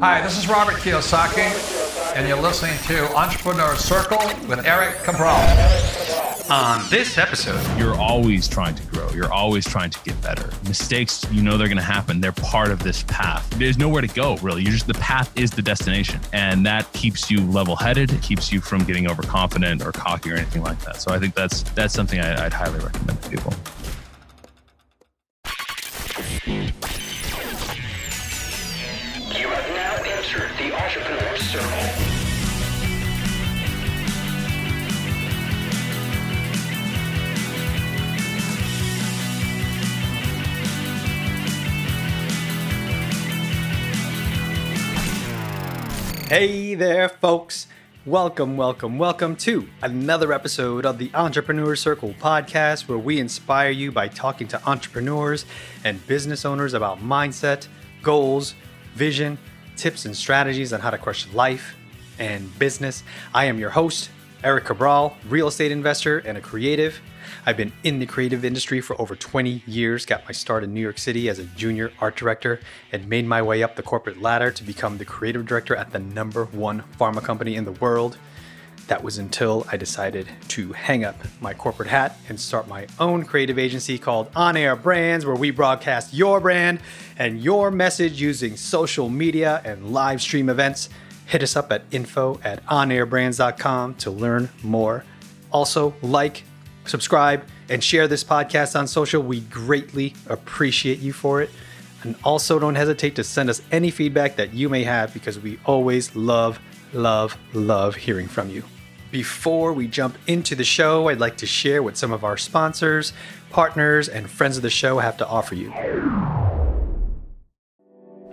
Hi, this is Robert Kiyosaki, and you're listening to Entrepreneur Circle with Eric Cabral. On this episode, you're always trying to grow. You're always trying to get better. Mistakes, you know they're going to happen. They're part of this path. There's nowhere to go, really. You're just the path is the destination, and that keeps you level-headed. It keeps you from getting overconfident or cocky or anything like that. So I think that's that's something I, I'd highly recommend to people. Hey there, folks. Welcome, welcome, welcome to another episode of the Entrepreneur Circle podcast, where we inspire you by talking to entrepreneurs and business owners about mindset, goals, vision, tips, and strategies on how to crush life and business. I am your host, Eric Cabral, real estate investor and a creative. I've been in the creative industry for over 20 years, got my start in New York City as a junior art director, and made my way up the corporate ladder to become the creative director at the number one pharma company in the world. That was until I decided to hang up my corporate hat and start my own creative agency called On Air Brands, where we broadcast your brand and your message using social media and live stream events. Hit us up at info at onairbrands.com to learn more. Also, like, subscribe, and share this podcast on social. We greatly appreciate you for it. And also, don't hesitate to send us any feedback that you may have because we always love, love, love hearing from you. Before we jump into the show, I'd like to share what some of our sponsors, partners, and friends of the show have to offer you.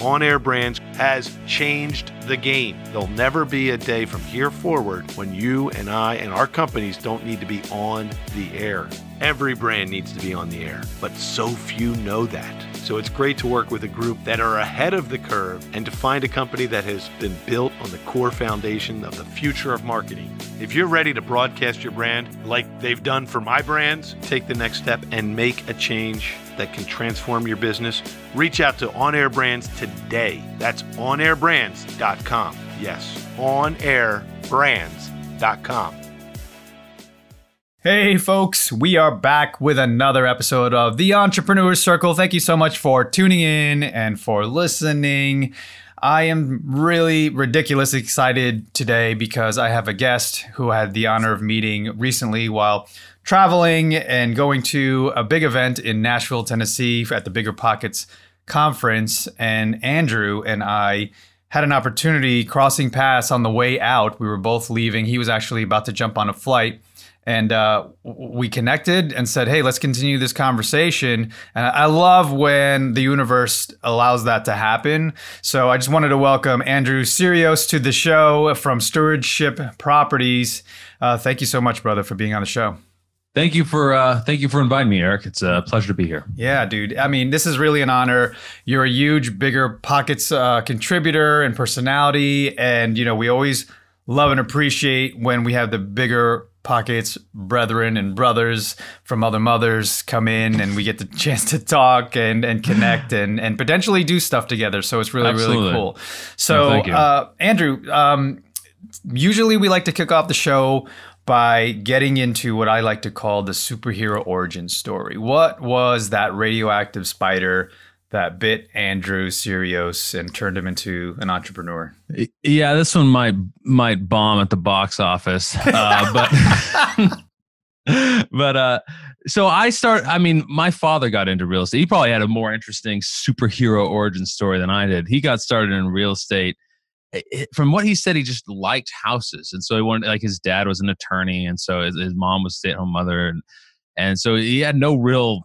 On Air Brands has changed the game. There'll never be a day from here forward when you and I and our companies don't need to be on the air. Every brand needs to be on the air, but so few know that. So it's great to work with a group that are ahead of the curve and to find a company that has been built on the core foundation of the future of marketing. If you're ready to broadcast your brand like they've done for my brands, take the next step and make a change that can transform your business, reach out to On Air Brands today. That's onairbrands.com. Yes, onairbrands.com. Hey, folks, we are back with another episode of The Entrepreneur Circle. Thank you so much for tuning in and for listening. I am really ridiculously excited today because I have a guest who had the honor of meeting recently while traveling and going to a big event in Nashville, Tennessee at the Bigger Pockets conference. And Andrew and I had an opportunity crossing paths on the way out. We were both leaving. He was actually about to jump on a flight and uh, we connected and said, "Hey, let's continue this conversation." And I love when the universe allows that to happen. So I just wanted to welcome Andrew Syrios to the show from Stewardship Properties. Uh, thank you so much, brother, for being on the show. Thank you for uh, thank you for inviting me, Eric. It's a pleasure to be here. Yeah, dude. I mean, this is really an honor. You're a huge, bigger pockets uh, contributor and personality, and you know we always love and appreciate when we have the bigger pockets brethren and brothers from other mothers come in and we get the chance to talk and and connect and and potentially do stuff together so it's really Absolutely. really cool so you. uh, andrew um, usually we like to kick off the show by getting into what i like to call the superhero origin story what was that radioactive spider that bit Andrew Syrios and turned him into an entrepreneur. Yeah, this one might might bomb at the box office, uh, but but uh, so I start. I mean, my father got into real estate. He probably had a more interesting superhero origin story than I did. He got started in real estate. From what he said, he just liked houses, and so he wanted. Like his dad was an attorney, and so his, his mom was stay at home mother, and and so he had no real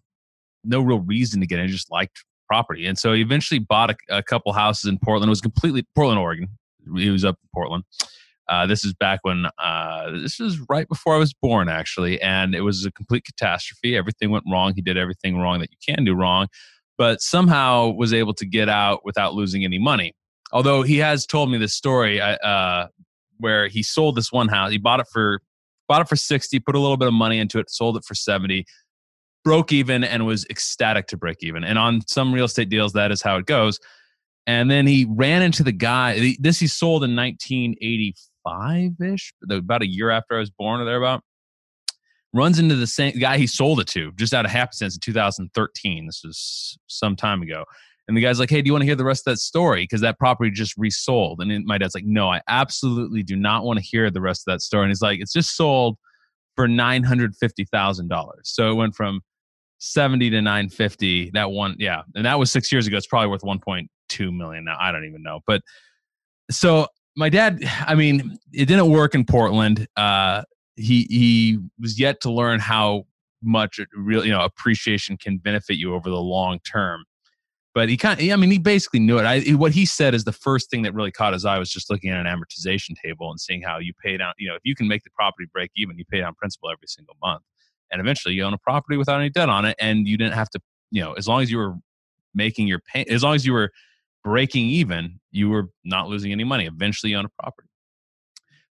no real reason to get in. He just liked property. And so he eventually bought a, a couple houses in Portland. It was completely Portland, Oregon. He was up in Portland. Uh, this is back when uh, this is right before I was born, actually, and it was a complete catastrophe. Everything went wrong. He did everything wrong that you can do wrong, but somehow was able to get out without losing any money. Although he has told me this story uh, where he sold this one house. He bought it for bought it for sixty, put a little bit of money into it, sold it for seventy, broke even, and was ecstatic to break even. And on some real estate deals, that is how it goes. And then he ran into the guy. This he sold in 1985 ish, about a year after I was born or thereabout. Runs into the same guy he sold it to just out of happenstance in 2013. This was some time ago. And the guy's like, "Hey, do you want to hear the rest of that story? Because that property just resold." And my dad's like, "No, I absolutely do not want to hear the rest of that story." And he's like, "It's just sold for nine hundred fifty thousand dollars." So it went from seventy to nine fifty. That one, yeah, and that was six years ago. It's probably worth one point two million now. I don't even know. But so my dad, I mean, it didn't work in Portland. Uh, he he was yet to learn how much real you know appreciation can benefit you over the long term but he kind of, I mean, he basically knew it. I, what he said is the first thing that really caught his eye was just looking at an amortization table and seeing how you pay down, you know, if you can make the property break even, you pay down principal every single month. And eventually you own a property without any debt on it. And you didn't have to, you know, as long as you were making your pay, as long as you were breaking even, you were not losing any money. Eventually you own a property.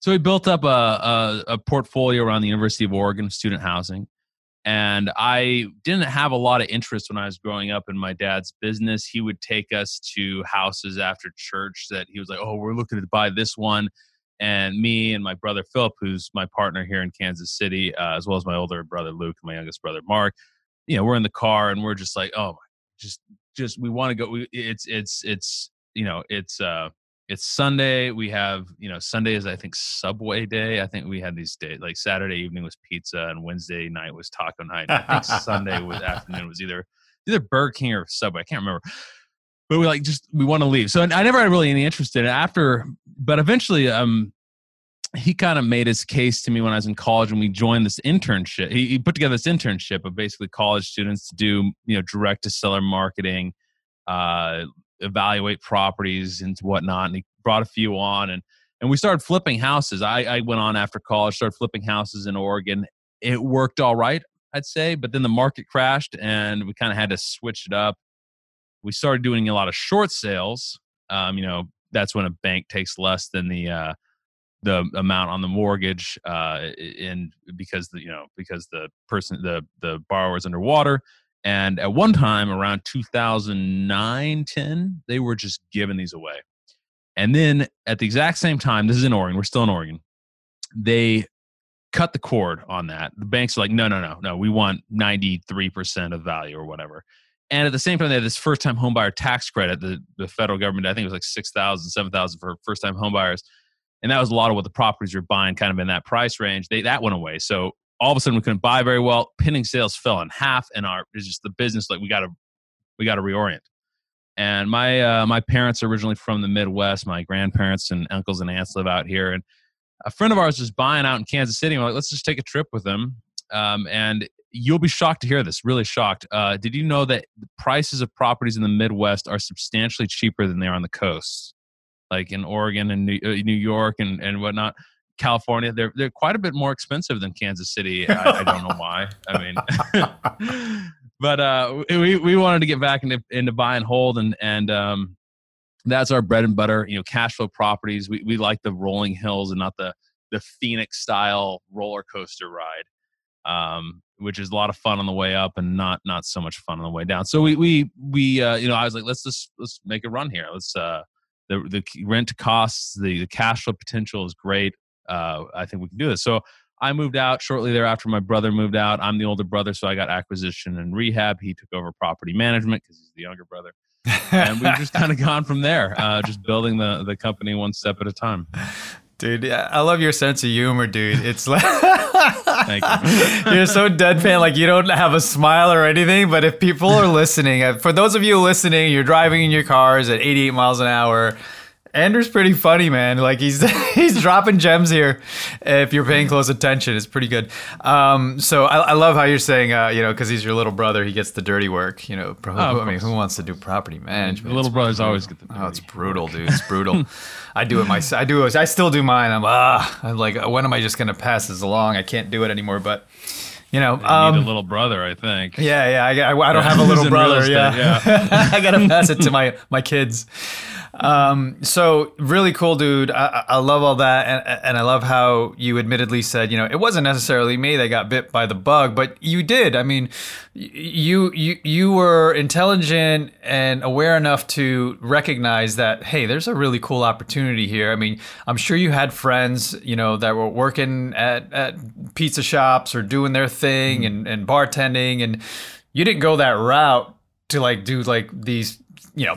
So he built up a, a, a portfolio around the University of Oregon student housing and I didn't have a lot of interest when I was growing up in my dad's business. He would take us to houses after church that he was like, "Oh, we're looking to buy this one." And me and my brother Philip, who's my partner here in Kansas City, uh, as well as my older brother Luke and my youngest brother Mark, you know, we're in the car and we're just like, "Oh, just, just we want to go." We, it's, it's, it's, you know, it's, uh, it's Sunday. We have, you know, Sunday is I think Subway day. I think we had these days like Saturday evening was pizza and Wednesday night was taco night. I think Sunday was afternoon was either either Burger King or Subway. I can't remember. But we like just we want to leave. So I never had really any interest in it after, but eventually, um, he kind of made his case to me when I was in college and we joined this internship. He, he put together this internship of basically college students to do you know direct to seller marketing, uh, evaluate properties and whatnot. And he brought a few on and and we started flipping houses. I, I went on after college, started flipping houses in Oregon. It worked all right, I'd say, but then the market crashed and we kind of had to switch it up. We started doing a lot of short sales. Um, you know, that's when a bank takes less than the uh, the amount on the mortgage, uh, and because the you know because the person the the borrower is underwater, and at one time, around 2009, 10, they were just giving these away. And then at the exact same time, this is in Oregon, we're still in Oregon, they cut the cord on that. The banks are like, no, no, no, no, we want 93% of value or whatever. And at the same time, they had this first time homebuyer tax credit. The, the federal government, I think it was like 6,000, 7,000 for first time homebuyers. And that was a lot of what the properties were buying kind of in that price range. They, that went away. So all of a sudden we couldn't buy very well. Pending sales fell in half, and our it's just the business like we got to we got to reorient. And my uh, my parents are originally from the Midwest. My grandparents and uncles and aunts live out here, and a friend of ours was buying out in Kansas City. we're like, let's just take a trip with them. Um, and you'll be shocked to hear this. Really shocked. Uh, did you know that the prices of properties in the Midwest are substantially cheaper than they are on the coast, like in Oregon and New, uh, New York and and whatnot? California, they're they're quite a bit more expensive than Kansas City. I, I don't know why. I mean, but uh, we we wanted to get back into into buy and hold, and and um, that's our bread and butter. You know, cash flow properties. We we like the rolling hills and not the the Phoenix style roller coaster ride, um, which is a lot of fun on the way up and not not so much fun on the way down. So we we we uh, you know I was like let's just let's make a run here. Let's uh, the the rent costs, the, the cash flow potential is great uh, I think we can do this. So I moved out shortly thereafter. My brother moved out. I'm the older brother, so I got acquisition and rehab. He took over property management because he's the younger brother. and we've just kind of gone from there, uh, just building the the company one step at a time. Dude, I love your sense of humor, dude. It's like you. you're so deadpan, like you don't have a smile or anything. But if people are listening, uh, for those of you listening, you're driving in your cars at 88 miles an hour Andrew's pretty funny, man. Like he's he's dropping gems here. If you're paying close attention, it's pretty good. Um, so I, I love how you're saying, uh, you know, because he's your little brother, he gets the dirty work. You know, Oh, I mean, who wants to do property management? The little It's brothers brutal. always get the Oh, it's brutal, dude. It's brutal. I do it myself. I do. it- I still do mine. I'm ah. I'm like, when am I just gonna pass this along? I can't do it anymore. But you know, You um, need a little brother, I think. yeah, yeah. I, I, I don't have a little brother. estate, Yeah, I gotta pass it to my my kids. Um, so really cool, dude. I, I I love all that, and and I love how you admittedly said, you know, it wasn't necessarily me that got bit by the bug, but you did. I mean, you you you were intelligent and aware enough to recognize that, hey, there's a really cool opportunity here. I mean, I'm sure you had friends, you know, that were working at at pizza shops or doing their thing and and bartending, and you didn't go that route to like do like these you know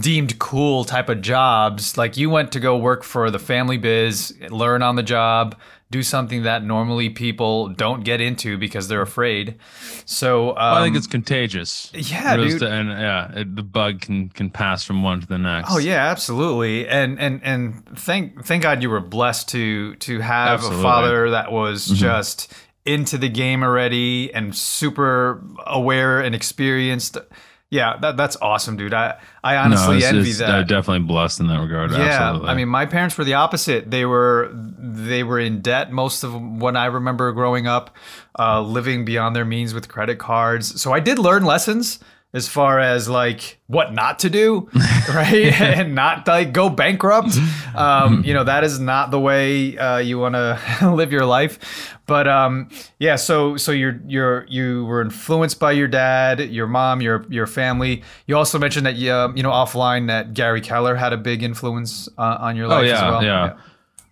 deemed cool type of jobs like you went to go work for the family biz learn on the job do something that normally people don't get into because they're afraid so um, I think it's contagious. yeah, Real dude. estate- and yeah, it, the bug can can pass from one to the next. Oh yeah, absolutely. And and and thank thank God you were blessed to to have Absolutely. a father that was Mm-hmm. just into the game already and super aware and experienced. Yeah, that that's awesome, dude. I I honestly it's- envy it's- that. I'm definitely blessed in that regard. Yeah, Absolutely. I mean, my parents were the opposite. They were they were in debt most of when I remember growing up, uh, living beyond their means with credit cards. So I did learn lessons as far as like what not to do, right, and not like go bankrupt. Um, you know, that is not the way uh, you want to live your life. But um, yeah, so so you're you're you were influenced by your dad, your mom, your your family. You also mentioned that you um, you know offline that Gary Keller had a big influence uh, on your life Oh yeah, as well. yeah.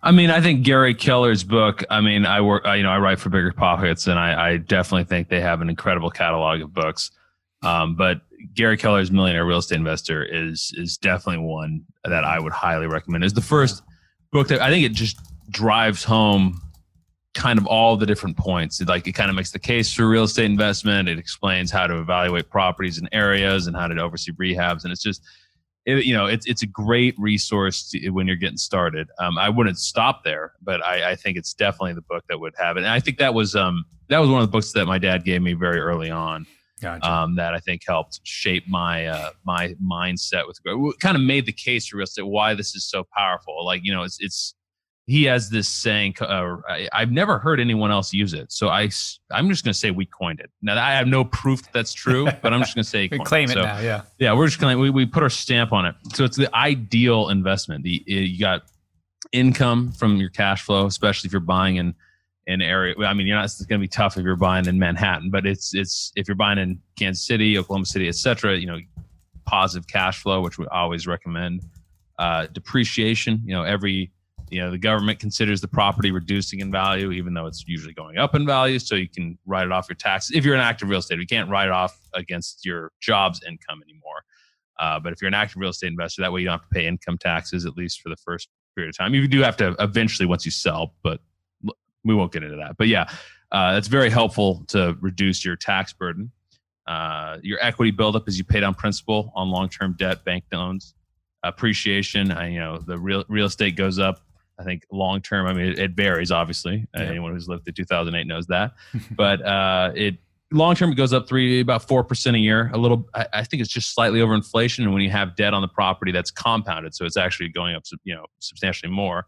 I mean, I think Gary Keller's book. I mean, I work. I, you know, I write for Bigger Pockets, and I, I definitely think they have an incredible catalog of books. Um, but Gary Keller's Millionaire Real Estate Investor is is definitely one that I would highly recommend. It's the first book that I think it just drives home kind of all the different points. It, like it kind of makes the case for real estate investment. It explains how to evaluate properties and areas and how to oversee rehabs, and it's just it, you know, it's it's a great resource to, when you're getting started. Um, I wouldn't stop there, but I, I think it's definitely the book that would have it. And I think that was um that was one of the books that my dad gave me very early on. Gotcha. Um, that I think helped shape my uh, my mindset with kind of made the case for real estate why this is so powerful. Like you know, it's it's he has this saying. Uh, I, I've never heard anyone else use it, so I I'm just going to say we coined it. Now I have no proof that that's true, but I'm just going to say we claim it So- now. Yeah. yeah, we're just gonna we, we put our stamp on it. So it's the ideal investment. The you got income from your cash flow, especially if you're buying in an area. I mean, you're not. It's going to be tough if you're buying in Manhattan, but it's it's if you're buying in Kansas City, Oklahoma City, etc. You know, positive cash flow, which we always recommend. Uh, depreciation. You know, every you know the government considers the property reducing in value, even though it's usually going up in value. So you can write it off your taxes if you're an active real estate. You can't write it off against your job's income anymore. Uh, but if you're an active real estate investor, that way you don't have to pay income taxes at least for the first period of time. You do have to eventually once you sell, but we won't get into that. But yeah, uh, that's very helpful to reduce your tax burden. Uh, your equity buildup as you pay down principal on long-term debt, bank loans, appreciation. I, you know, the real real estate goes up. I think long term. I mean, it, it varies. Obviously, Uh, Yeah. anyone who's lived through 2008 knows that. but uh, it long term it goes up three about four percent a year. A little. I, I think it's just slightly over inflation. And when you have debt on the property, that's compounded, so it's actually going up. You know, substantially more.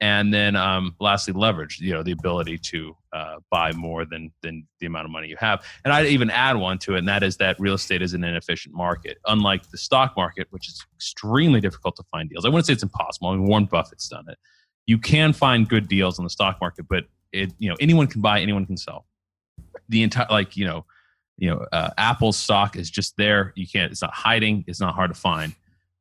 And then, um, lastly, leverage. You know, the ability to uh, buy more than than the amount of money you have. And I'd even add one to it, and that is that real estate is an inefficient market, unlike the stock market, which is extremely difficult to find deals. I wouldn't say it's impossible. I mean, Warren Buffett's done it. You can find good deals on the stock market, but it you know anyone can buy, anyone can sell. The entire like you know, you know, uh, Apple's stock is just there. You can't. It's not hiding. It's not hard to find.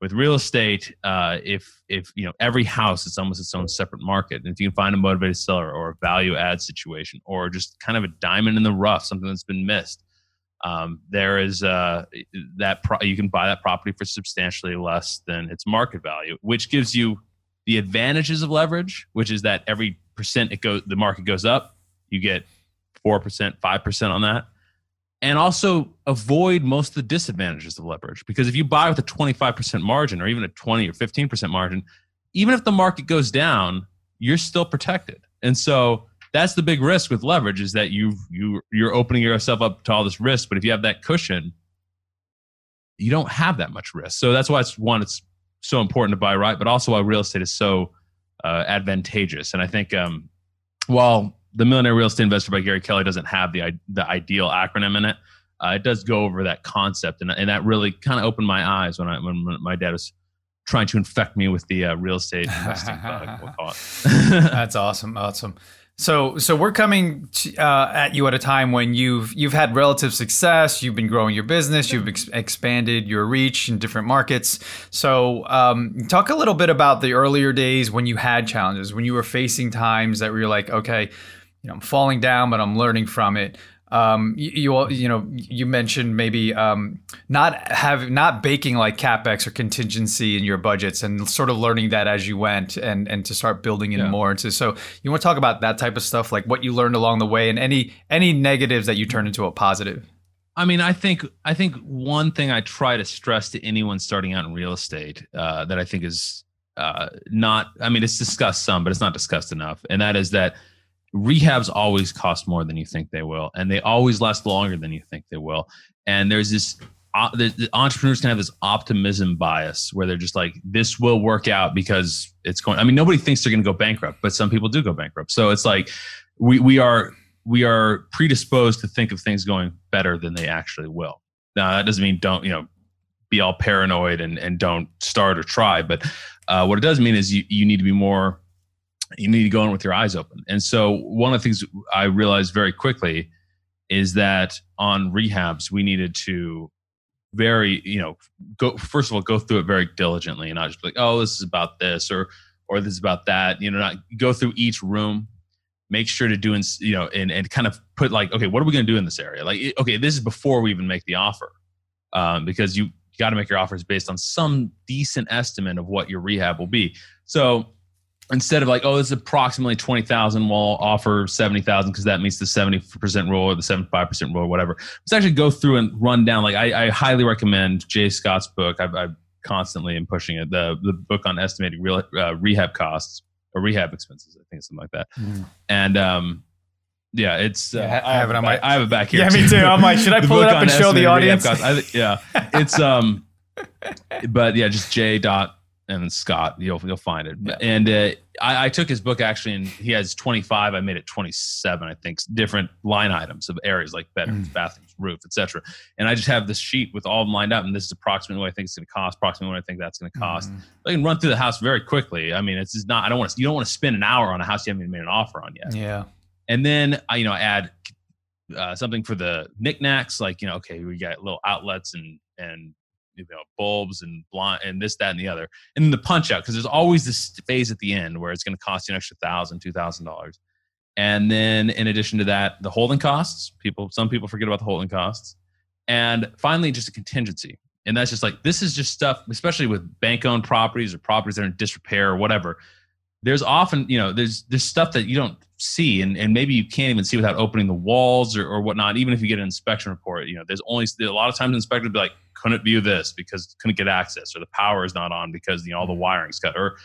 With real estate, uh, if if you know every house is almost its own separate market, and if you can find a motivated seller or a value add situation, or just kind of a diamond in the rough, something that's been missed, um, there is uh, that pro- you can buy that property for substantially less than its market value, which gives you the advantages of leverage, which is that every percent it goes, the market goes up, you get four percent, five percent on that, and also avoid most of the disadvantages of leverage. Because if you buy with a 25% margin or even a 20 or 15% margin, even if the market goes down, you're still protected. And so that's the big risk with leverage is that you you you're opening yourself up to all this risk. But if you have that cushion, you don't have that much risk. So that's why it's one, it's so important to buy right, but also why real estate is so uh, advantageous. And I think um, while the Millionaire Real Estate Investor by Gary Keller doesn't have the the ideal acronym in it. Uh, it does go over that concept, and, and that really kind of opened my eyes when I when my dad was trying to infect me with the uh, real estate investing bug. We'll. That's awesome, awesome. So, so we're coming to, uh, at you at a time when you've you've had relative success. You've been growing your business. You've ex- expanded your reach in different markets. So, um, talk a little bit about the earlier days when you had challenges, when you were facing times that were like, okay, you know, I'm falling down, but I'm learning from it. Um, you, you, you know you mentioned maybe um, not have not baking like capex or contingency in your budgets and sort of learning that as you went and and to start building in yeah. more into so you want to talk about that type of stuff like what you learned along the way and any any negatives that you turned into a positive I mean, I think I think one thing I try to stress to anyone starting out in real estate uh, that I think is uh, not. I mean, it's discussed some, but it's not discussed enough, and that is that rehabs always cost more than you think they will, and they always last longer than you think they will. And there's this uh, the, the entrepreneurs can have this optimism bias where they're just like, this will work out because it's going. I mean, nobody thinks they're going to go bankrupt, but some people do go bankrupt. So it's like we we are we are predisposed to think of things going better than they actually will. Now that doesn't mean don't you know be all paranoid and and don't start or try, but uh, what it does mean is you you need to be more you need to go in with your eyes open. And so one of the things I realized very quickly is that on rehabs we needed to very you know go first of all go through it very diligently and not just be like oh this is about this or or this is about that you know not go through each room make sure to do you know and, and kind of put like okay what are we going to do in this area like okay this is before we even make the offer um, because you got to make your offers based on some decent estimate of what your rehab will be so instead of like, oh, this is approximately 20,000, we'll offer 70,000 because that meets the 70% rule or the 75% rule or whatever. Let's actually go through and run down. Like, I, I highly recommend J Scott's book. I've, I've, constantly am pushing it. The, the book on estimating real, uh, rehab costs or rehab expenses, I think something like that. Mm. And, um, yeah, it's. Uh, yeah, I, have it on my. I have it back here. Yeah, too. me too. I'm like, should I pull it up and show the audience? I, yeah, it's um, but yeah, just J dot and Scott, you'll you'll find it. Yeah. And uh, I, I, took his book actually, and he has 25. I made it 27, I think, different line items of areas like bedrooms, mm. bathrooms, roof, etc. And I just have this sheet with all of them lined up, and this is approximately what I think it's going to cost, approximately what I think that's going to cost. Mm. I can run through the house very quickly. I mean, it's just not. I don't want to. You don't want to spend an hour on a house you haven't even made an offer on yet. Yeah. And then I, you know, add uh, something for the knickknacks, like you know, okay, we got little outlets and and you know bulbs and blind and this that and the other and the punch out because there's always this phase at the end where it's going to cost you an extra thousand two thousand dollars. And then in addition to that the holding costs people some people forget about the holding costs and finally just a contingency. And that's just like this is just stuff especially with bank owned properties or properties that are in disrepair or whatever there's often you know there's there's stuff that you don't see and, and maybe you can't even see without opening the walls or, or whatnot even if you get an inspection report you know there's only a lot of times inspectors be like couldn't view this because couldn't get access or the power is not on because you know all the wiring's cut or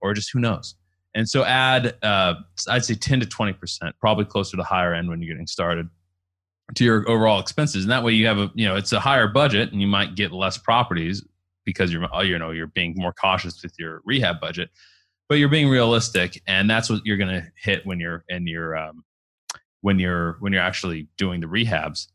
or just who knows? And so add uh, i'd say 10 to 20 percent probably closer to the higher end when you're getting started to your overall expenses. And that way you have a you know it's a higher budget and you might get less properties because you're you know you're being more cautious with your rehab budget but you're being realistic and that's what you're going to hit when you're in your um, when you're when you're actually doing the rehabs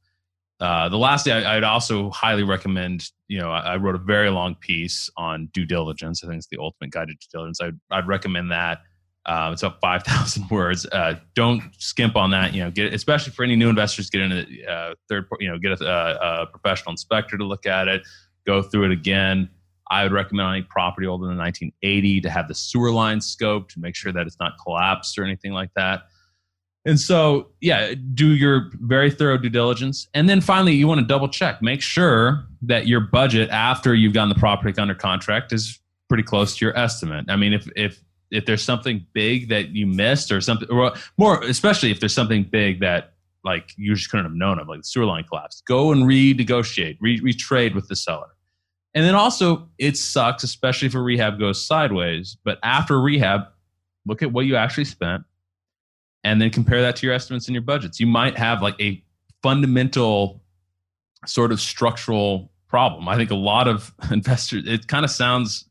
uh, the last day I, would also highly recommend you know I, I, wrote a very long piece on due diligence. I think it's the ultimate guide to due diligence. I'd, I'd recommend that. Uh, it's about 5000 words. Uh, don't skimp on that you know get especially for any new investors get in a uh, third you know get a, a professional inspector to look at it go through it again. I would recommend any property older than 1980 to have the sewer line scoped to make sure that it's not collapsed or anything like that. And so, yeah, do your very thorough due diligence. And then finally, you want to double check. Make sure that your budget after you've gotten the property under contract is pretty close to your estimate. I mean, if, if, if there's something big that you missed or something, or more, especially if there's something big that like you just couldn't have known of, like the sewer line collapsed. Go and renegotiate, re- retrade with the seller. And then also, it sucks, especially if a rehab goes sideways. But after rehab, look at what you actually spent and then compare that to your estimates and your budgets. You might have like a fundamental sort of structural problem. I think a lot of investors, it kind of sounds,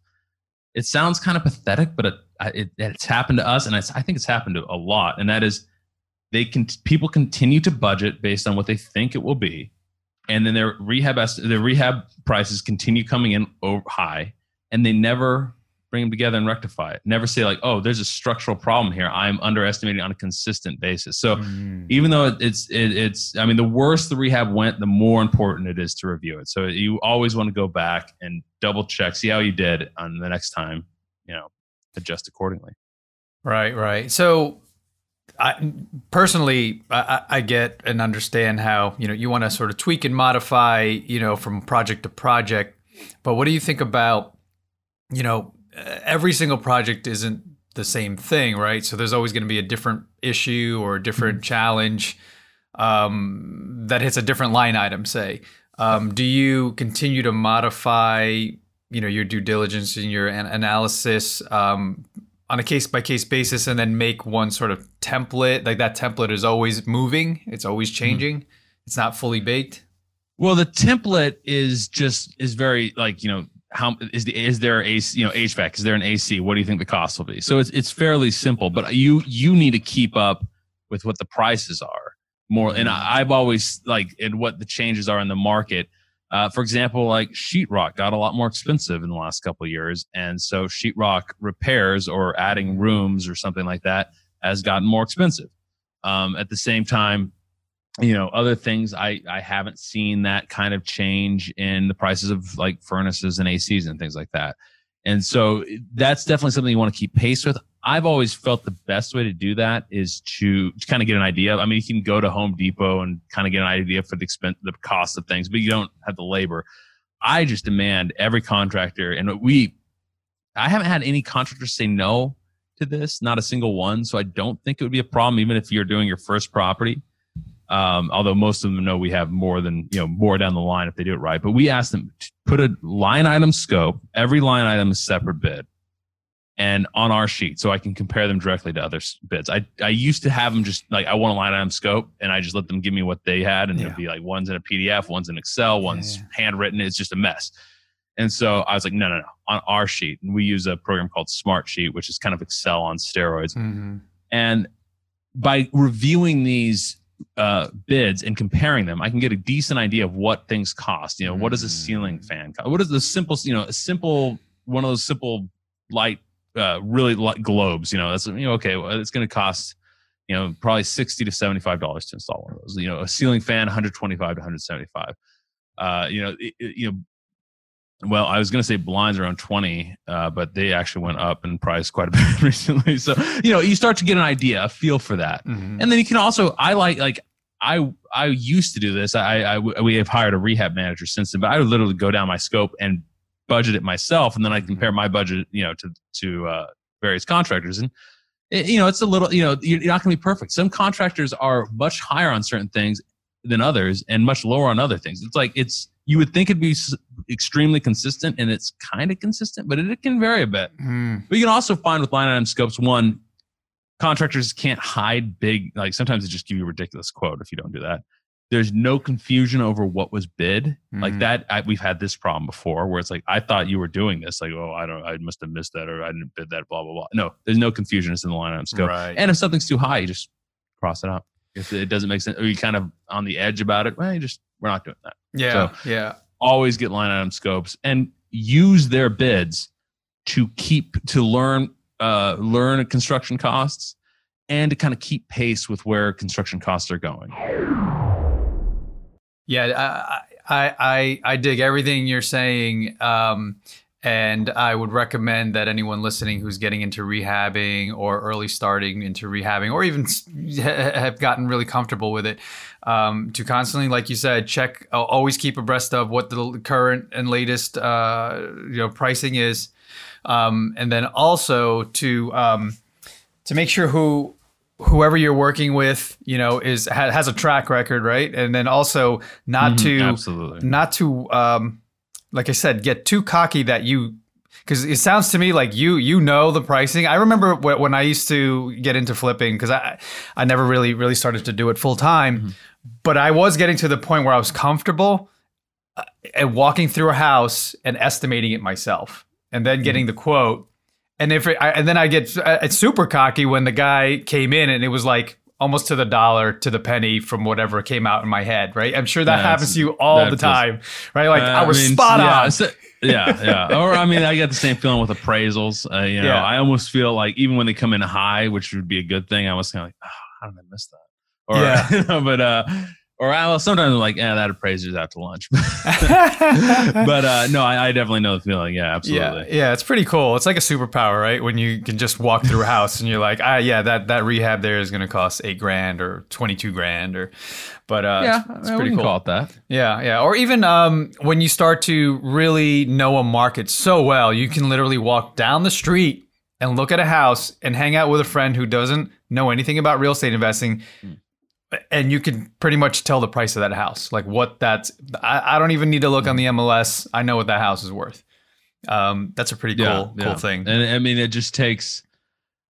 it sounds kind of pathetic, but it, it, it's happened to us. And I think it's happened to a lot. And that is they can, people continue to budget based on what they think it will be and then their rehab their rehab prices continue coming in high, and they never bring them together and rectify it. Never say like, "Oh, there's a structural problem here. I'm underestimating on a consistent basis." So, mm. even though it's it, it's, I mean, the worse the rehab went, the more important it is to review it. So you always want to go back and double check, see how you did on the next time. You know, adjust accordingly. Right, right. So I, personally, I, I, get and understand how you know you want to sort of tweak and modify, you know, from project to project. But what do you think about, you know, every single project isn't the same thing, right? So there's always going to be a different issue or a different mm-hmm. challenge um, that hits a different line item. Say, um, do you continue to modify, you know, your due diligence and your an- analysis? Um, on a case by case basis and then make one sort of template like that template is always moving it's always mm-hmm. changing mm-hmm. it's not fully baked well the template is just is very like you know how is the is there a you know HVAC is there an AC what do you think the cost will be? So it's it's fairly simple but you you need to keep up with what the prices are more. And mm-hmm. I've always like and what the changes are in the market. Uh, for example, like sheetrock got a lot more expensive in the last couple of years, and so sheetrock repairs or adding rooms or something like that has gotten more expensive. Um, at the same time, you know, other things I I haven't seen that kind of change in the prices of like furnaces and ACs and things like that. And so that's definitely something you want to keep pace with. I've always felt the best way to do that is to, kind of get an idea. I mean, you can go to Home Depot and kind of get an idea for the expense, the cost of things, but you don't have the labor. I just demand every contractor, and we, I haven't had any contractors say no to this, not a single one. So I don't think it would be a problem, even if you're doing your first property. Um, although most of them know we have more than you know more down the line if they do it right. But we ask them to put a line item scope. Every line item is separate bid, and on our sheet, so I can compare them directly to other bids. I I used to have them just like I want a line item scope, and I just let them give me what they had, and yeah. it'd be like one's in a PDF, one's in Excel, one's yeah. handwritten. It's just a mess. And so I was like, no, no, no, on our sheet, and we use a program called Smartsheet, which is kind of Excel on steroids. Mm-hmm. And by reviewing these uh, bids and comparing them, I can get a decent idea of what things cost. You know, what does a ceiling mm. fan cost? What is the simple, you know, a simple one of those simple light, uh, really light globes. You know, that's you know, okay, well, it's going to cost, you know, probably sixty to seventy five dollars to install one of those. You know, a ceiling fan, one hundred twenty five to one hundred seventy five. Uh, you know, it, you know, well, I was going to say blinds around 20, uh, but they actually went up in price quite a bit recently. So, you know, you start to get an idea, a feel for that. Mm-hmm. And then you can also, I like, like, I, I used to do this. I, I, we have hired a rehab manager since then, but I would literally go down my scope and budget it myself. And then I compare my budget, you know, to, to, uh, various contractors. And, it, you know, it's a little, you know, you're not going to be perfect. Some contractors are much higher on certain things than others and much lower on other things. It's like, it's, you would think it'd be extremely consistent and it's kind of consistent, but it, it, can vary a bit. Mm. But you can also find with line item scopes, one, contractors can't hide big, like sometimes they just give you a ridiculous quote if you don't do that. There's no confusion over what was bid. Mm. Like that, I, we've had this problem before where it's like, I thought you were doing this. Like, oh, I don't, I must have missed that or I didn't bid that, blah, blah, blah. No, there's no confusion. It's in the line item scope. Right. And if something's too high, you just cross it out. If it doesn't make sense, or you kind of on the edge about it, well, you just we're not doing that. Yeah. So yeah. Always get line item scopes and use their bids to keep to learn uh, learn construction costs and to kind of keep pace with where construction costs are going. Yeah, I I I, dig everything you're saying. Um, and I would recommend that anyone listening who's getting into rehabbing or early starting into rehabbing or even have gotten really comfortable with it um, to constantly, like you said, check, always keep abreast of what the current and latest uh, you know pricing is, um, and then also to um, to make sure who whoever you're working with, you know, is ha- has a track record, right? And then also not Mhm, to absolutely. not to um like I said, get too cocky that you because it sounds to me like you you know the pricing. I remember when I used to get into flipping because I I never really really started to do it full time, Mm-hmm. but I was getting to the point where I was comfortable uh, and walking through a house and estimating it myself, and then getting Mm-hmm. the quote. And if it, I, and then I get uh, it's super cocky when the guy came in and it was like almost to the dollar to the penny from whatever came out in my head, right? I'm sure that That's- happens to you all the time, right? Like Uh, I was mean, spot yeah, on. so- yeah, yeah. Or I mean, I get the same feeling with appraisals. Uh, you know, Yeah. I almost feel like even when they come in high, which would be a good thing, I was kind of like, oh, how did I miss that? Or, Yeah. you know, but uh, or I, well, sometimes I'm like, yeah, that appraiser's out to lunch. but uh, no, I, I definitely know the feeling. Yeah, Yeah, absolutely. yeah, it's pretty cool. It's like a superpower, right? When you can just walk through a house and you're like, ah, yeah, that that rehab there is going to cost eight grand or twenty two grand, or, but uh, Yeah, it's, it's pretty cool. call it that. Yeah, yeah. Or even um, when you start to really know a market so well, you can literally walk down the street and look at a house and hang out with a friend who doesn't know anything about real estate investing. And you can pretty much tell the price of that house, like what that's. I, I don't even need to look on the MLS. I know what that house is worth. Um, that's a pretty cool, cool thing. And I mean, it just takes,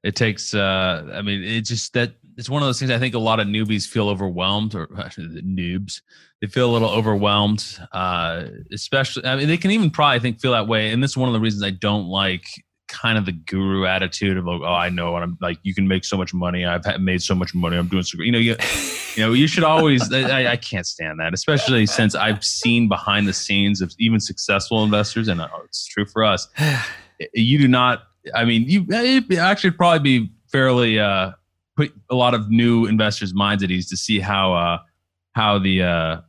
it takes. uh I mean, it just that it's one of those things. I think a lot of newbies feel overwhelmed, or actually the noobs, they feel a little overwhelmed. Uh Especially, I mean, they can even probably I think feel that way. And this is one of the reasons I don't like kind of the guru attitude of like, oh, I know and I'm like. You can make so much money. I've made so much money. I'm doing so. great." You know, you, you know, you should always. I, I can't stand that, especially since I've seen behind the scenes of even successful investors, and uh, it's true for us. You do not. I mean, you it actually probably be fairly uh, put a lot of new investors' minds at ease to see how uh, how the uh,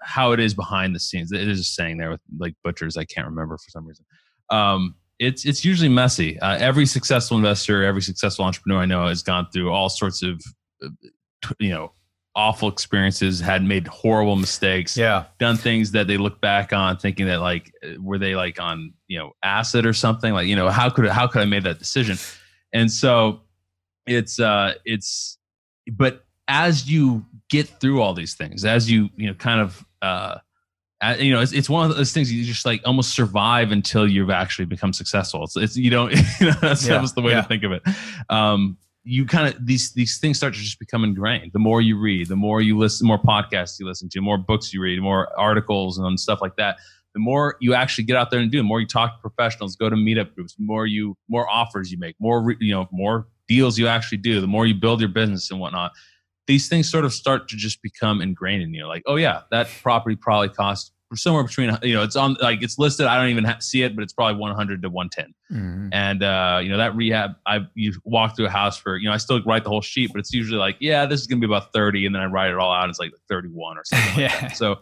how it is behind the scenes. It is a saying there with like butchers. I can't remember for some reason. Um, it's it's usually messy. Uh, every successful investor, every successful entrepreneur I know has gone through all sorts of uh, you know awful experiences, had made horrible mistakes, yeah, done things that they look back on thinking that like uh, were they like on you know acid or something? Like you know how could how could I made that decision, and so it's uh it's but as you get through all these things, as you you know kind of uh uh, you know, it's, it's one of those things you just like almost survive until you've actually become successful. It's, it's you don't, you know, that's Yeah, the way yeah. to think of it. Um, you kind of these these things start to just become ingrained. The more you read, the more you listen, more podcasts you listen to, more books you read, more articles and stuff like that. The more you actually get out there and do, the more you talk to professionals, go to meetup groups, the more you more offers you make, more re, you know, more deals you actually do, the more you build your business and whatnot. These things sort of start to just become ingrained in you. Like, oh yeah, that property probably somewhere between you know it's on like it's listed. I don't even ha- see it, but it's probably 100 to 110 Mhm. and uh, you know that rehab i you walk through a house for you know i still write the whole sheet but it's usually like yeah this is going to be about 30 and then i write it all out and it's like 31 or something like Yeah. that so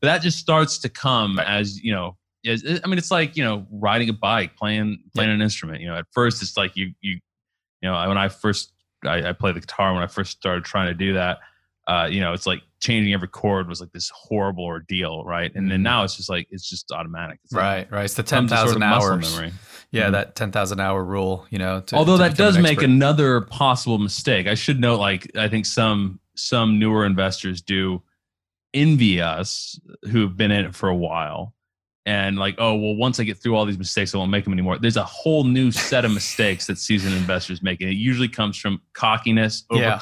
but that just starts to come as you know is, i mean it's like you know riding a bike playing playing an instrument you know at first it's like you you you know when i first i, I play the guitar when i first started trying to do that uh, you know, it's like changing every chord was like this horrible ordeal, right? And then now it's just like it's just automatic. It's like right, right. It's the ten comes sort of hours. memory. Yeah, Mhm. that ten thousand hour rule. You know, to- Although to that does an make another possible mistake. I should note, like I think some some newer investors do envy us who've been in it for a while, and like, oh well, once I get through all these mistakes, I won't make them anymore. There's a whole new set of mistakes that seasoned investors make, and it usually comes from cockiness, Yeah.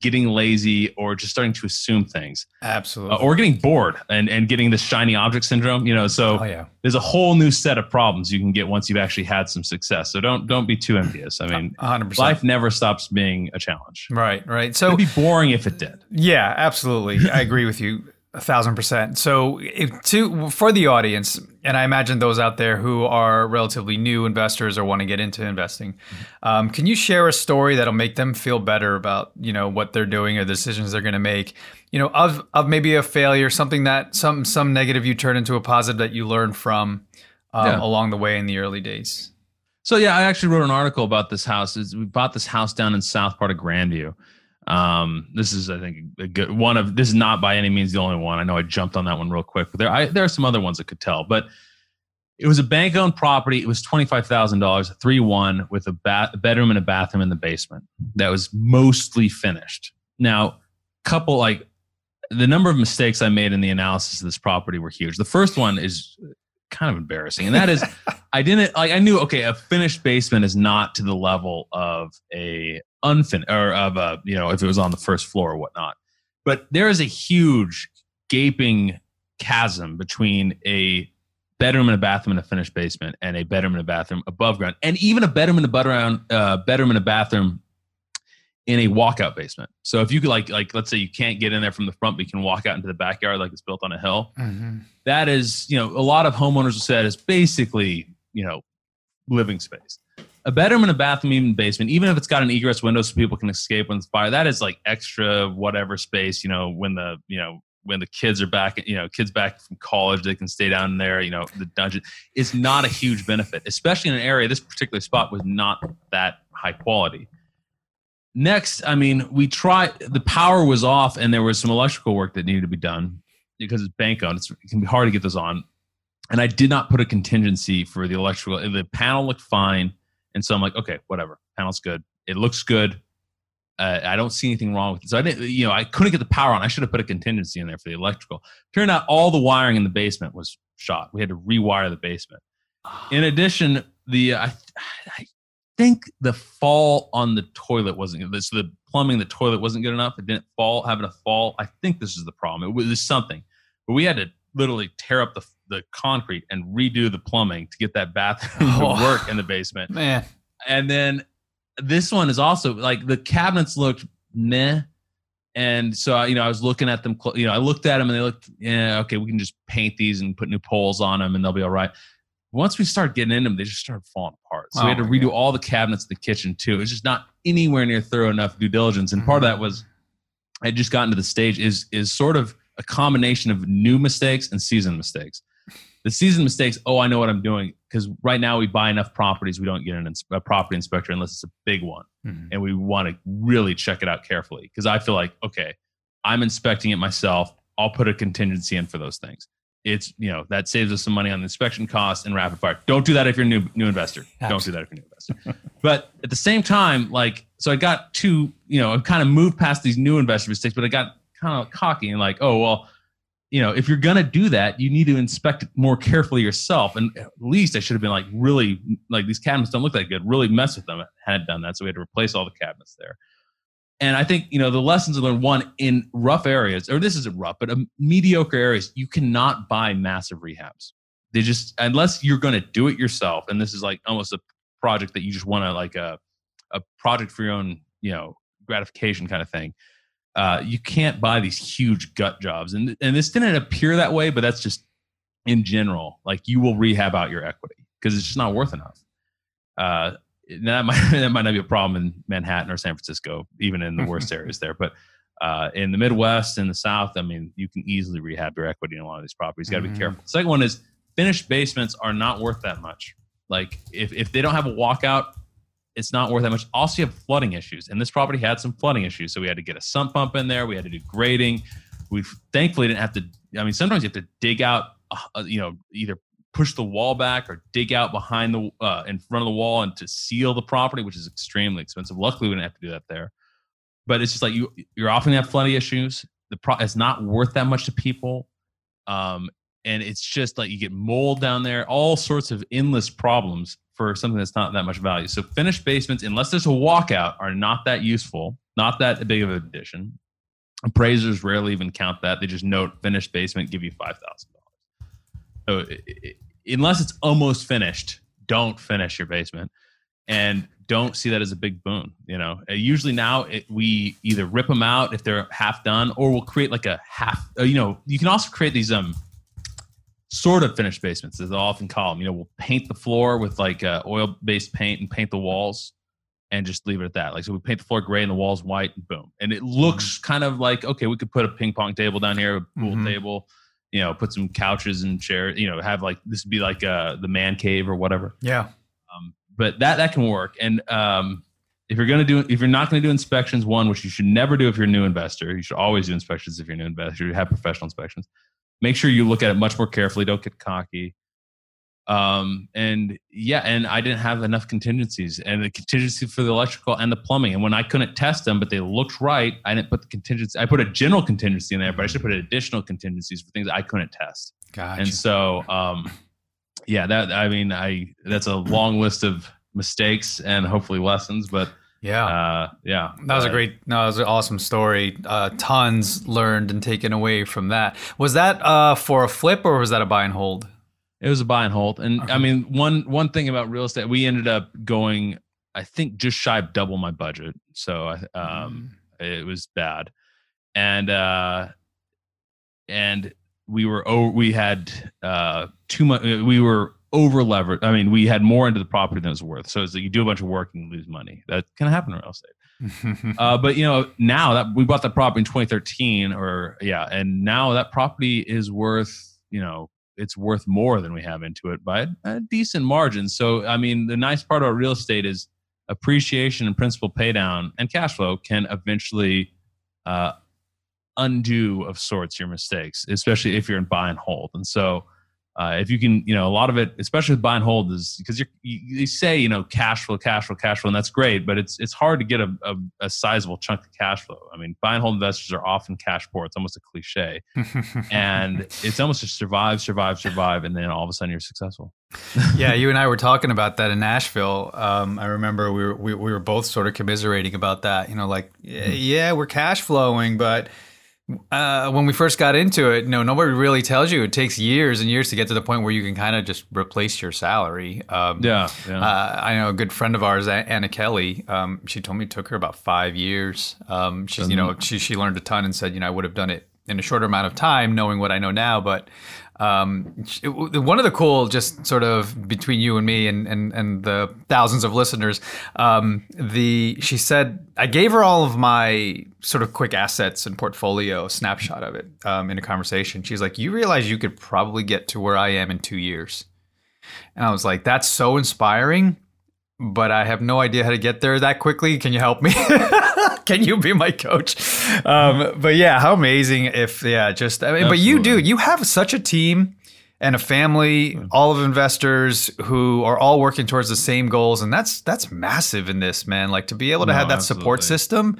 Getting lazy, or just starting to assume things, absolutely. uh, or getting bored and and getting the shiny object syndrome. You know, so oh yeah, there's a whole new set of problems you can get once you've actually had some success. So don't don't be too envious. I mean, hundred percent. life never stops being a challenge. Right, right. So It'd be boring if it did. Yeah, absolutely. I agree with you a thousand percent. So, if, to for the audience, and I imagine those out there who are relatively new investors or want to get into investing, um, can you share a story that'll make them feel better about you know what they're doing or the decisions they're going to make? You know, of of maybe a failure, something that some some negative you turn into a positive that you learn from um, Yeah. along the way in the early days. So yeah, I actually wrote an article about this house. We bought this house down in South part of Grandview. Um, this is, I think, a good one of. This is not by any means the only one. I know I jumped on that one real quick, but there, I, there are some other ones that could tell. But It was a bank owned property. It was twenty five thousand dollars, three one, with a, ba- a bedroom and a bathroom in the basement. That was mostly finished. Now, couple like the number of mistakes I made in the analysis of this property were huge. The first one is kind of embarrassing, and that is I didn't like I knew okay, a finished basement is not to the level of a unfinished or of a you know if it was on the first floor or whatnot. But there is a huge gaping chasm between a bedroom and a bathroom in a finished basement and a bedroom and a bathroom above ground, and even a bedroom and a bedroom, uh, bedroom and a bathroom in a walkout basement. So if you could like like let's say you can't get in there from the front, but you can walk out into the backyard like it's built on a hill. That is, you know, a lot of homeowners will say that is basically, you know, living space. A bedroom and a bathroom, even basement, even if it's got an egress window so people can escape when it's fire, that is like extra whatever space, you know, when the, you know, when the kids are back, you know, kids back from college, they can stay down there, you know, the dungeon. It's not a huge benefit, especially in an area, this particular spot was not that high quality. Next, I mean, we tried, the power was off and there was some electrical work that needed to be done because it's bank owned. It's, it can be hard to get those on. And I did not put a contingency for the electrical. The panel looked fine. And so I'm like, okay, whatever. Panel's good. It looks good. Uh, I don't see anything wrong with it. So I didn't, you know, I couldn't get the power on. I should have put a contingency in there for the electrical. Turned out all the wiring in the basement was shot. We had to rewire the basement. In addition, the I, I think the fall on the toilet wasn't. So the plumbing, the toilet wasn't good enough. It didn't fall, having a fall. I think this is the problem. It was something, but we had to literally tear up the the concrete and redo the plumbing to get that bathroom Oh. to work in the basement. Man. And then this one is also like the cabinets looked meh. And so, I- you know, I was looking at them, you know, I looked at them and they looked, yeah, okay, we can just paint these and put new poles on them and they'll be all right. Once we started getting in them, they just started falling apart. So we Oh had to redo God. all the cabinets in the kitchen too. It was just not anywhere near thorough enough due diligence. And part of Mm-hmm. that was I had just gotten to the stage is is sort of a combination of new mistakes and seasoned mistakes. The season mistakes, oh, I know what I'm doing because right now we buy enough properties, we don't get an ins- a property inspector unless it's a big one, Mhm. and we want to really check it out carefully because I feel like okay, I'm inspecting it myself. I'll put a contingency in for those things. It's you know that saves us some money on the inspection costs and rapid fire. Don't do that if you're a new new investor. Don't do that if you're a new investor. but at the same time, like so, I got two, you know I kind of moved past these new investor mistakes, but I got kind of cocky and like oh well you know, if you're gonna do that, you need to inspect more carefully yourself. And at least I should have been like, really, like these cabinets don't look that good. Really mess with them. I hadn't done that, so we had to replace all the cabinets there. And I think you know the lessons I learned. One in rough areas, or this isn't rough, but um, mediocre areas, you cannot buy massive rehabs. They just unless you're gonna do it yourself, and this is like almost a project that you just want to like a a project for your own, you know, gratification kind of thing uh, you can't buy these huge gut jobs. And and this didn't appear that way, but that's just in general. Like you will rehab out your equity because it's just not worth enough. Uh, that might that might not be a problem in Manhattan or San Francisco, even in the worst areas there. But uh, in the Midwest and the South, I mean, you can easily rehab your equity in a lot of these properties. Got to Mhm. be careful. The second one is finished basements are not worth that much. Like if if they don't have a walkout, it's not worth that much. Also, you have flooding issues, and this property had some flooding issues, so we had to get a sump pump in there. We had to do grading. We thankfully didn't have to. I mean, sometimes you have to dig out, uh, you know, either push the wall back or dig out behind the uh, in front of the wall and to seal the property, which is extremely expensive. Luckily, we didn't have to do that there. But it's just like you you're often have flooding issues. The pro- it's not worth that much to people. Um, and it's just like you get mold down there, all sorts of endless problems for something that's not that much value. So finished basements, unless there's a walkout, are not that useful, not that big of an addition. Appraisers rarely even count that; they just note finished basement, give you five thousand dollars. So i- i- unless it's almost finished, don't finish your basement, and don't see that as a big boon. You know, Uh, usually now it, we either rip them out if they're half done, or we'll create like a half. Uh, you know, you can also create these um sort of finished basements, as I often call them. You know, we'll paint the floor with like uh, oil based paint and paint the walls and just leave it at that. Like, so we paint the floor gray and the walls white and boom. And it looks kind of like, okay, we could put a ping pong table down here, a pool Mhm. table, you know, put some couches and chairs, you know, have like, this would be like uh, the man cave or whatever. Yeah. Um, but that, that can work. And um, if you're to do, if you're not going to do inspections, one, which you should never do if you're a new investor, you should always do inspections if you're a new investor, you have professional inspections make sure you look at it much more carefully. Don't get cocky. Um, and yeah, and I didn't have enough contingencies and the contingency for the electrical and the plumbing. And when I couldn't test them, but they looked right, I didn't put the contingency. I put a general contingency in there, but I should put additional contingencies for things I couldn't test. Gotcha. And so, um, yeah, that I mean, I that's a long list of mistakes and hopefully lessons, but yeah. uh, yeah, That was a Uh, great, no, that was an awesome story. Uh, tons learned and taken away from that. Was that uh, for a flip or was that a buy and hold? It was a buy and hold, and Okay. I mean one one thing about real estate, we ended up going, I think, just shy of double my budget. So um, it was bad, and uh, and we were oh we had uh too much. We were over levered. I mean, we had more into the property than it was worth. So it's like you do a bunch of work and you lose money. That can happen in real estate. Uh, but you know, now that we bought that property in 2013, or yeah, and now that property is worth, you know, it's worth more than we have into it by a, a decent margin. So, I mean, the nice part about real estate is appreciation and principal pay down and cash flow can eventually uh, undo of sorts your mistakes, especially if you're in buy and hold. And so, uh, if you can, you know, a lot of it, especially with buy and hold, is because you're, you, you say, you know, cash flow, cash flow, cash flow, and that's great, but it's it's hard to get a, a, a sizable chunk of cash flow. I mean, buy and hold investors are often cash poor. It's almost a cliche, and it's almost just survive, survive, survive, and then all of a sudden you're successful. yeah, you and I were talking about that in Nashville. Um, I remember we were we, we were both sort of commiserating about that. You know, like yeah, yeah we're cash flowing, but uh, when we first got into it, no, nobody really tells you it takes years and years to get to the point where you can kind of just replace your salary. Um, Yeah, yeah. Uh, I know a good friend of ours, Anna Kelly. Um, she told me it took her about five years. Um, she's, you know, she she learned a ton and said, you know, I would have done it in a shorter amount of time, knowing what I know now. But um, one of the cool, just sort of between you and me and and, and the thousands of listeners, um, the she said I gave her all of my sort of quick assets and portfolio snapshot of it um, in a conversation. She's like, you realize you could probably get to where I am in two years. And I was like, that's so inspiring, but I have no idea how to get there that quickly. Can you help me? Can you be my coach? Um, but yeah, how amazing if, yeah, just, I mean, but you do, you have such a team and a family, all of investors who are all working towards the same goals. And that's, that's massive in this, man. Like to be able to No, have that support system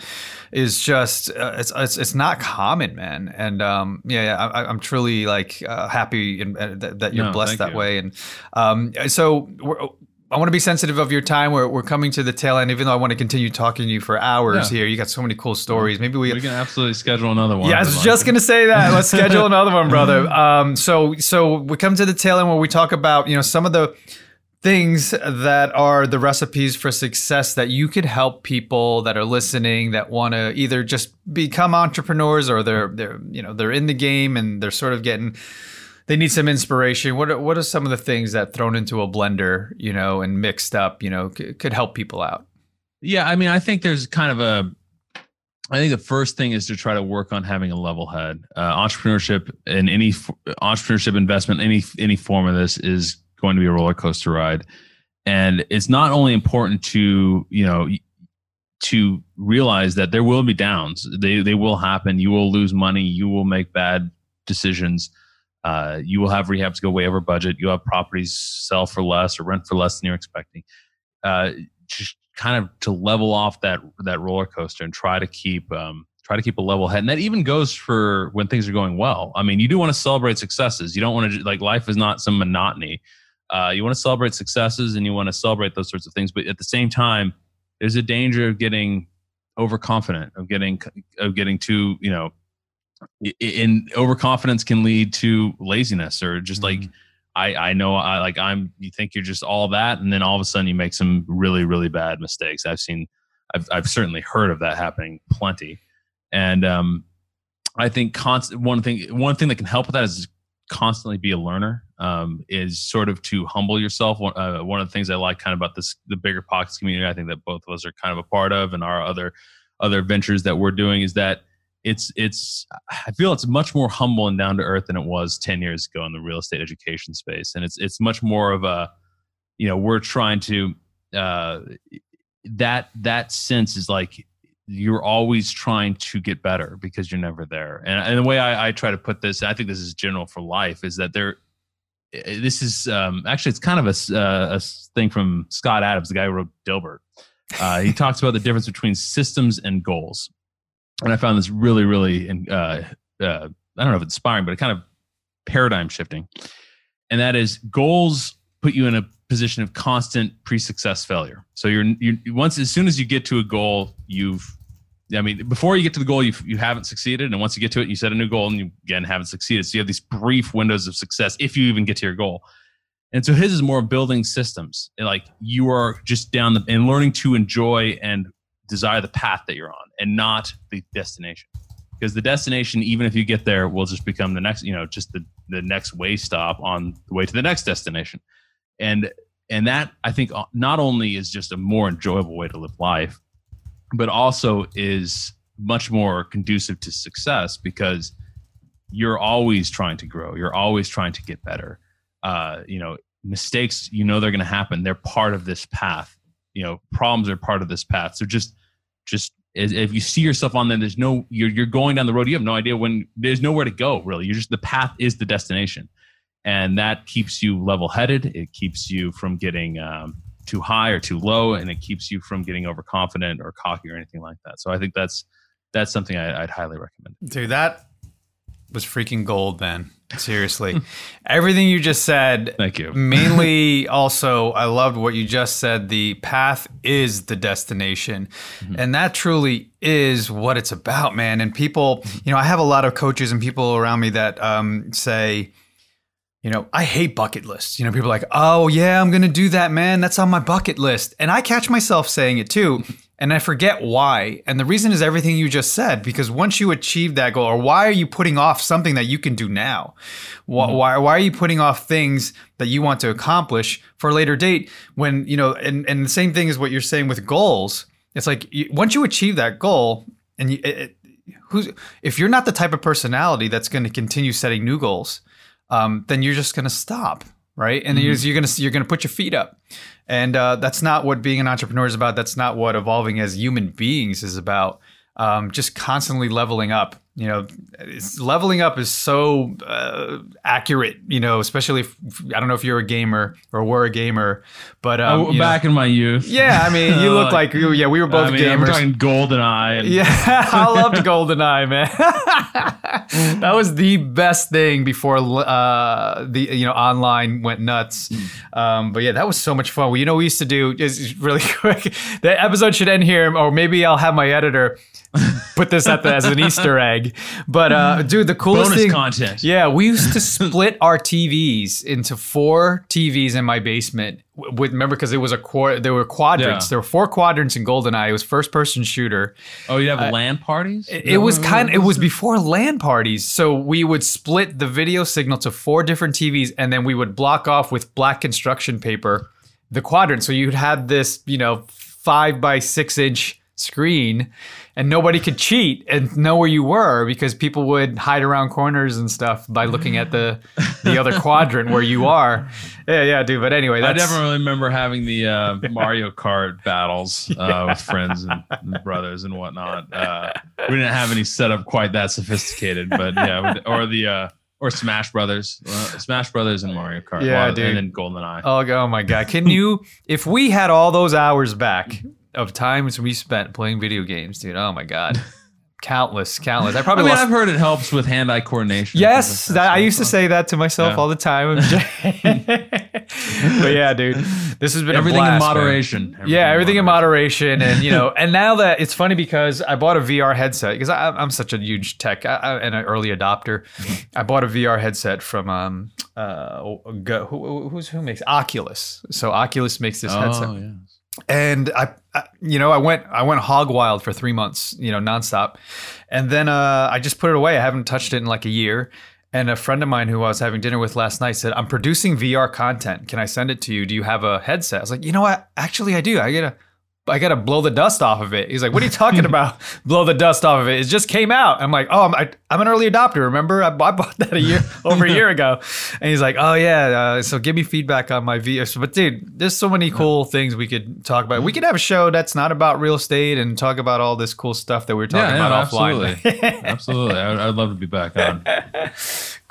is just, uh, it's, it's, it's not common, man. And um, yeah, yeah I, I'm truly like uh, happy in, uh, that, that you're No, blessed that you. way. And um, so we're, I want to be sensitive of your time. We're, we're coming to the tail end, even though I want to continue talking to you for hours Yeah. here. You got so many cool stories. Maybe we. we can absolutely schedule another one. yeah, I was just gonna say that. Let's schedule another one, brother. Um, so so we come to the tail end where we talk about you know some of the things that are the recipes for success that you could help people that are listening that want to either just become entrepreneurs or they're they're you know they're in the game and they're sort of getting they need some inspiration. What are, what are some of the things that thrown into a blender, you know, and mixed up, you know, c- could help people out? Yeah, I mean, I think there's kind of a. I think the first thing is to try to work on having a level head. Uh, entrepreneurship and any entrepreneurship investment, any any form of this is going to be a roller coaster ride, and it's not only important to you know to realize that there will be downs. They they will happen. You will lose money. You will make bad decisions. Uh, you will have rehabs go way over budget. You have properties sell for less or rent for less than you're expecting. Uh, just kind of to level off that that roller coaster and try to keep um, try to keep a level head. And that even goes for when things are going well. I mean, you do want to celebrate successes. You don't want to like life is not some monotony. Uh, you want to celebrate successes and you want to celebrate those sorts of things. But at the same time, there's a danger of getting overconfident, of getting of getting too you know. In overconfidence can lead to laziness or just like I, I know I like I'm you think you're just all that and then all of a sudden you make some really really bad mistakes. I've seen I've I've certainly heard of that happening plenty. And um I think constant one thing one thing that can help with that is constantly be a learner. Um, is sort of to humble yourself. One, uh, one of the things I like kind of about this the bigger pockets community. I think that both of us are kind of a part of, and our other other ventures that we're doing is that it's it's I feel it's much more humble and down to earth than it was 10 years ago in the real estate education space. And it's it's much more of a you know we're trying to uh that that sense is like you're always trying to get better because you're never there. And, and the way I, I try to put this i think this is general for life is that there uh, this is um, actually it's kind of a, uh, a thing from Scott Adams, the guy who wrote Dilbert. Uh, he talks about the difference between systems and goals, and I found this really, really, uh, uh, I don't know if it's inspiring, but it kind of paradigm shifting. And that is goals put you in a position of constant pre-success failure. So you're you once as soon as you get to a goal, you've I mean, before you get to the goal, you you haven't succeeded, and once you get to it, you set a new goal, and you again haven't succeeded. So you have these brief windows of success if you even get to your goal. And so his is more building systems, like you are just down the and learning to enjoy and desire the path that you're on, and not the destination. Because the destination, even if you get there, will just become the next, you know, just the the next way stop on the way to the next destination. And and that I think uh, not only is just a more enjoyable way to live life, but also is much more conducive to success because you're always trying to grow. You're always trying to get better. Uh, you know mistakes you know they're going to happen. They're part of this path. You know problems are part of this path. So just just if you see yourself on there there's no you're, you're going down the road you have no idea when there's nowhere to go really. You're just the path is the destination. And that keeps you level headed it keeps you from getting um, too high or too low and it keeps you from getting overconfident or cocky or anything like that. So i think that's that's something I, i'd highly recommend. Dude, that was freaking gold, man. Seriously. Everything you just said. Thank you. Mainly, also, I loved what you just said. The path is the destination. Mm-hmm. And that truly is what it's about, man. And people, you know, I have a lot of coaches and people around me that um, say, you know, I hate bucket lists. You know, people are like, oh, yeah, I'm going to do that, man. That's on my bucket list. And I catch myself saying it too. And I forget why. And the reason is everything you just said, because once you achieve that goal, or why are you putting off something that you can do now? Why, why, why are you putting off things that you want to accomplish for a later date when, you know, and, and the same thing is what you're saying with goals. It's like you, once you achieve that goal, and you, it, it- who's if you're not the type of personality that's going to continue setting new goals, um, then you're just going to stop, right? And you're, you're going to you're going to put your feet up, and uh, that's not what being an entrepreneur is about. That's not what evolving as human beings is about. Um, just constantly leveling up. You know, leveling up is so uh, accurate. You know, especially if I don't know if you're a gamer or were a gamer, but um, oh, you know- back in my youth yeah, I mean, you look like. Yeah, we were both I mean, gamers. we're talking GoldenEye and Yeah, I loved GoldenEye, man. that was the best thing before uh, the you know online went nuts. Um, but yeah, that was so much fun. Well, you know, we used to do is really quick. The episode should end here, or maybe I'll have my editor put this at the, as an Easter egg. But uh, dude, the coolest bonus thing, content yeah, we used to split our TVs into four TVs in my basement. With remember because it was a quar- there were quadrants. Yeah. There were four quadrants in GoldenEye. It was first person shooter. oh you have LAN parties It, it was kind it was before LAN parties. So we would split the video signal to four different TVs and then we would block off with black construction paper the quadrant. So you'd have this, you know, five by six inch screen and nobody could cheat and know where you were because people would hide around corners and stuff by looking at the the other quadrant where you are. Yeah, yeah, dude. But anyway, I definitely remember having the uh, Mario Kart battles uh, with friends and, and brothers and whatnot. Uh, we didn't have any setup quite that sophisticated, but yeah, or the uh, or Smash Brothers, uh, Smash Brothers and Mario Kart, Yeah, Well, dude. and then GoldenEye. Oh, oh my god! Can you, if we had all those hours back of times we spent playing video games, dude? Oh my god, countless, countless. I I probably mean, lost. I've heard it helps with hand-eye coordination. yes, that, I used to say that to myself Yeah. all the time. but yeah, dude, this has been everything blast, in moderation. yeah, everything in moderation, and you know, and now that it's funny because I bought a VR headset because I'm such a huge tech I, I, and an early adopter. I bought a VR headset from um uh who, who's who makes Oculus. So Oculus makes this headset Oh, yeah. And I, I you know i went i went hog wild for three months you know nonstop. And then uh, i just put it away. I haven't touched it in like a year. And a friend of mine who i was having dinner with last night said i'm producing vr content. Can i send it to you? Do you have a headset? I was like you know what? Actually i do. I gotta I gotta blow the dust off of it. He's like, "What are you talking about? blow the dust off of it? It just came out." I'm like, "Oh, I'm, I, I'm an early adopter. Remember, I, I bought that a year over a year ago." And he's like, "Oh yeah, uh, so give me feedback on my VR." So, but dude, there's so many cool things we could talk about. We could have a show that's not about real estate and talk about all this cool stuff that we are talking Yeah, yeah, about offline. absolutely, absolutely. I, I'd love to be back on.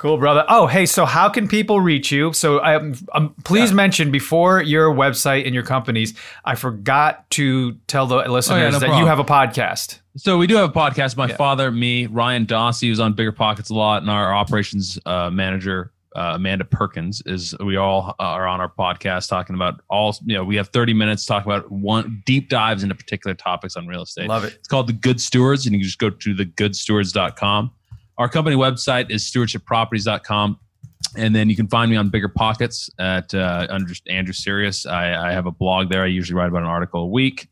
Cool, brother. Oh, hey, so how can people reach you? So, um, um, please mention before your website and your companies. I forgot to tell the listeners no that you have a podcast. So we do have a podcast. My Yeah. father, me, Ryan Dossey, who's on Bigger Pockets a lot, and our operations uh, manager uh, Amanda Perkins is. We all are on our podcast talking about all. You know, we have thirty minutes to talk about one deep dives into particular topics on real estate. Love it. It's called The Good Stewards, and you can just go to thegoodstewards.com. Our company website is stewardshipproperties.com. And then you can find me on Bigger Pockets at uh, under Andrew Syrios. I, I have a blog there. I usually write about an article a week.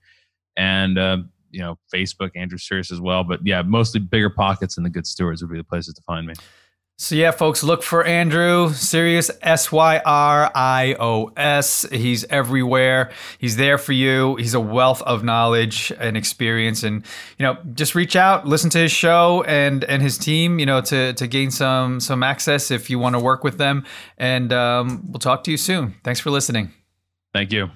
And, uh, you know, Facebook, Andrew Syrios as well. But yeah, mostly Bigger Pockets and The Good Stewards would be the places to find me. So yeah, folks, look for Andrew Syrios S Y R I O S. He's everywhere. He's there for you. He's a wealth of knowledge and experience, and you know, just reach out, listen to his show and and his team. You know, to to gain some some access if you want to work with them. And um, we'll talk to you soon. Thanks for listening. Thank you.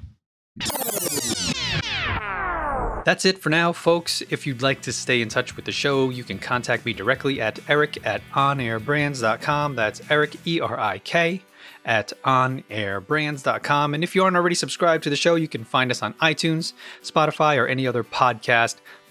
That's it for now, folks. If you'd like to stay in touch with the show, you can contact me directly at erik at onairbrands.com. That's Erik, E R I K, at onairbrands.com. And if you aren't already subscribed to the show, you can find us on iTunes, Spotify, or any other podcast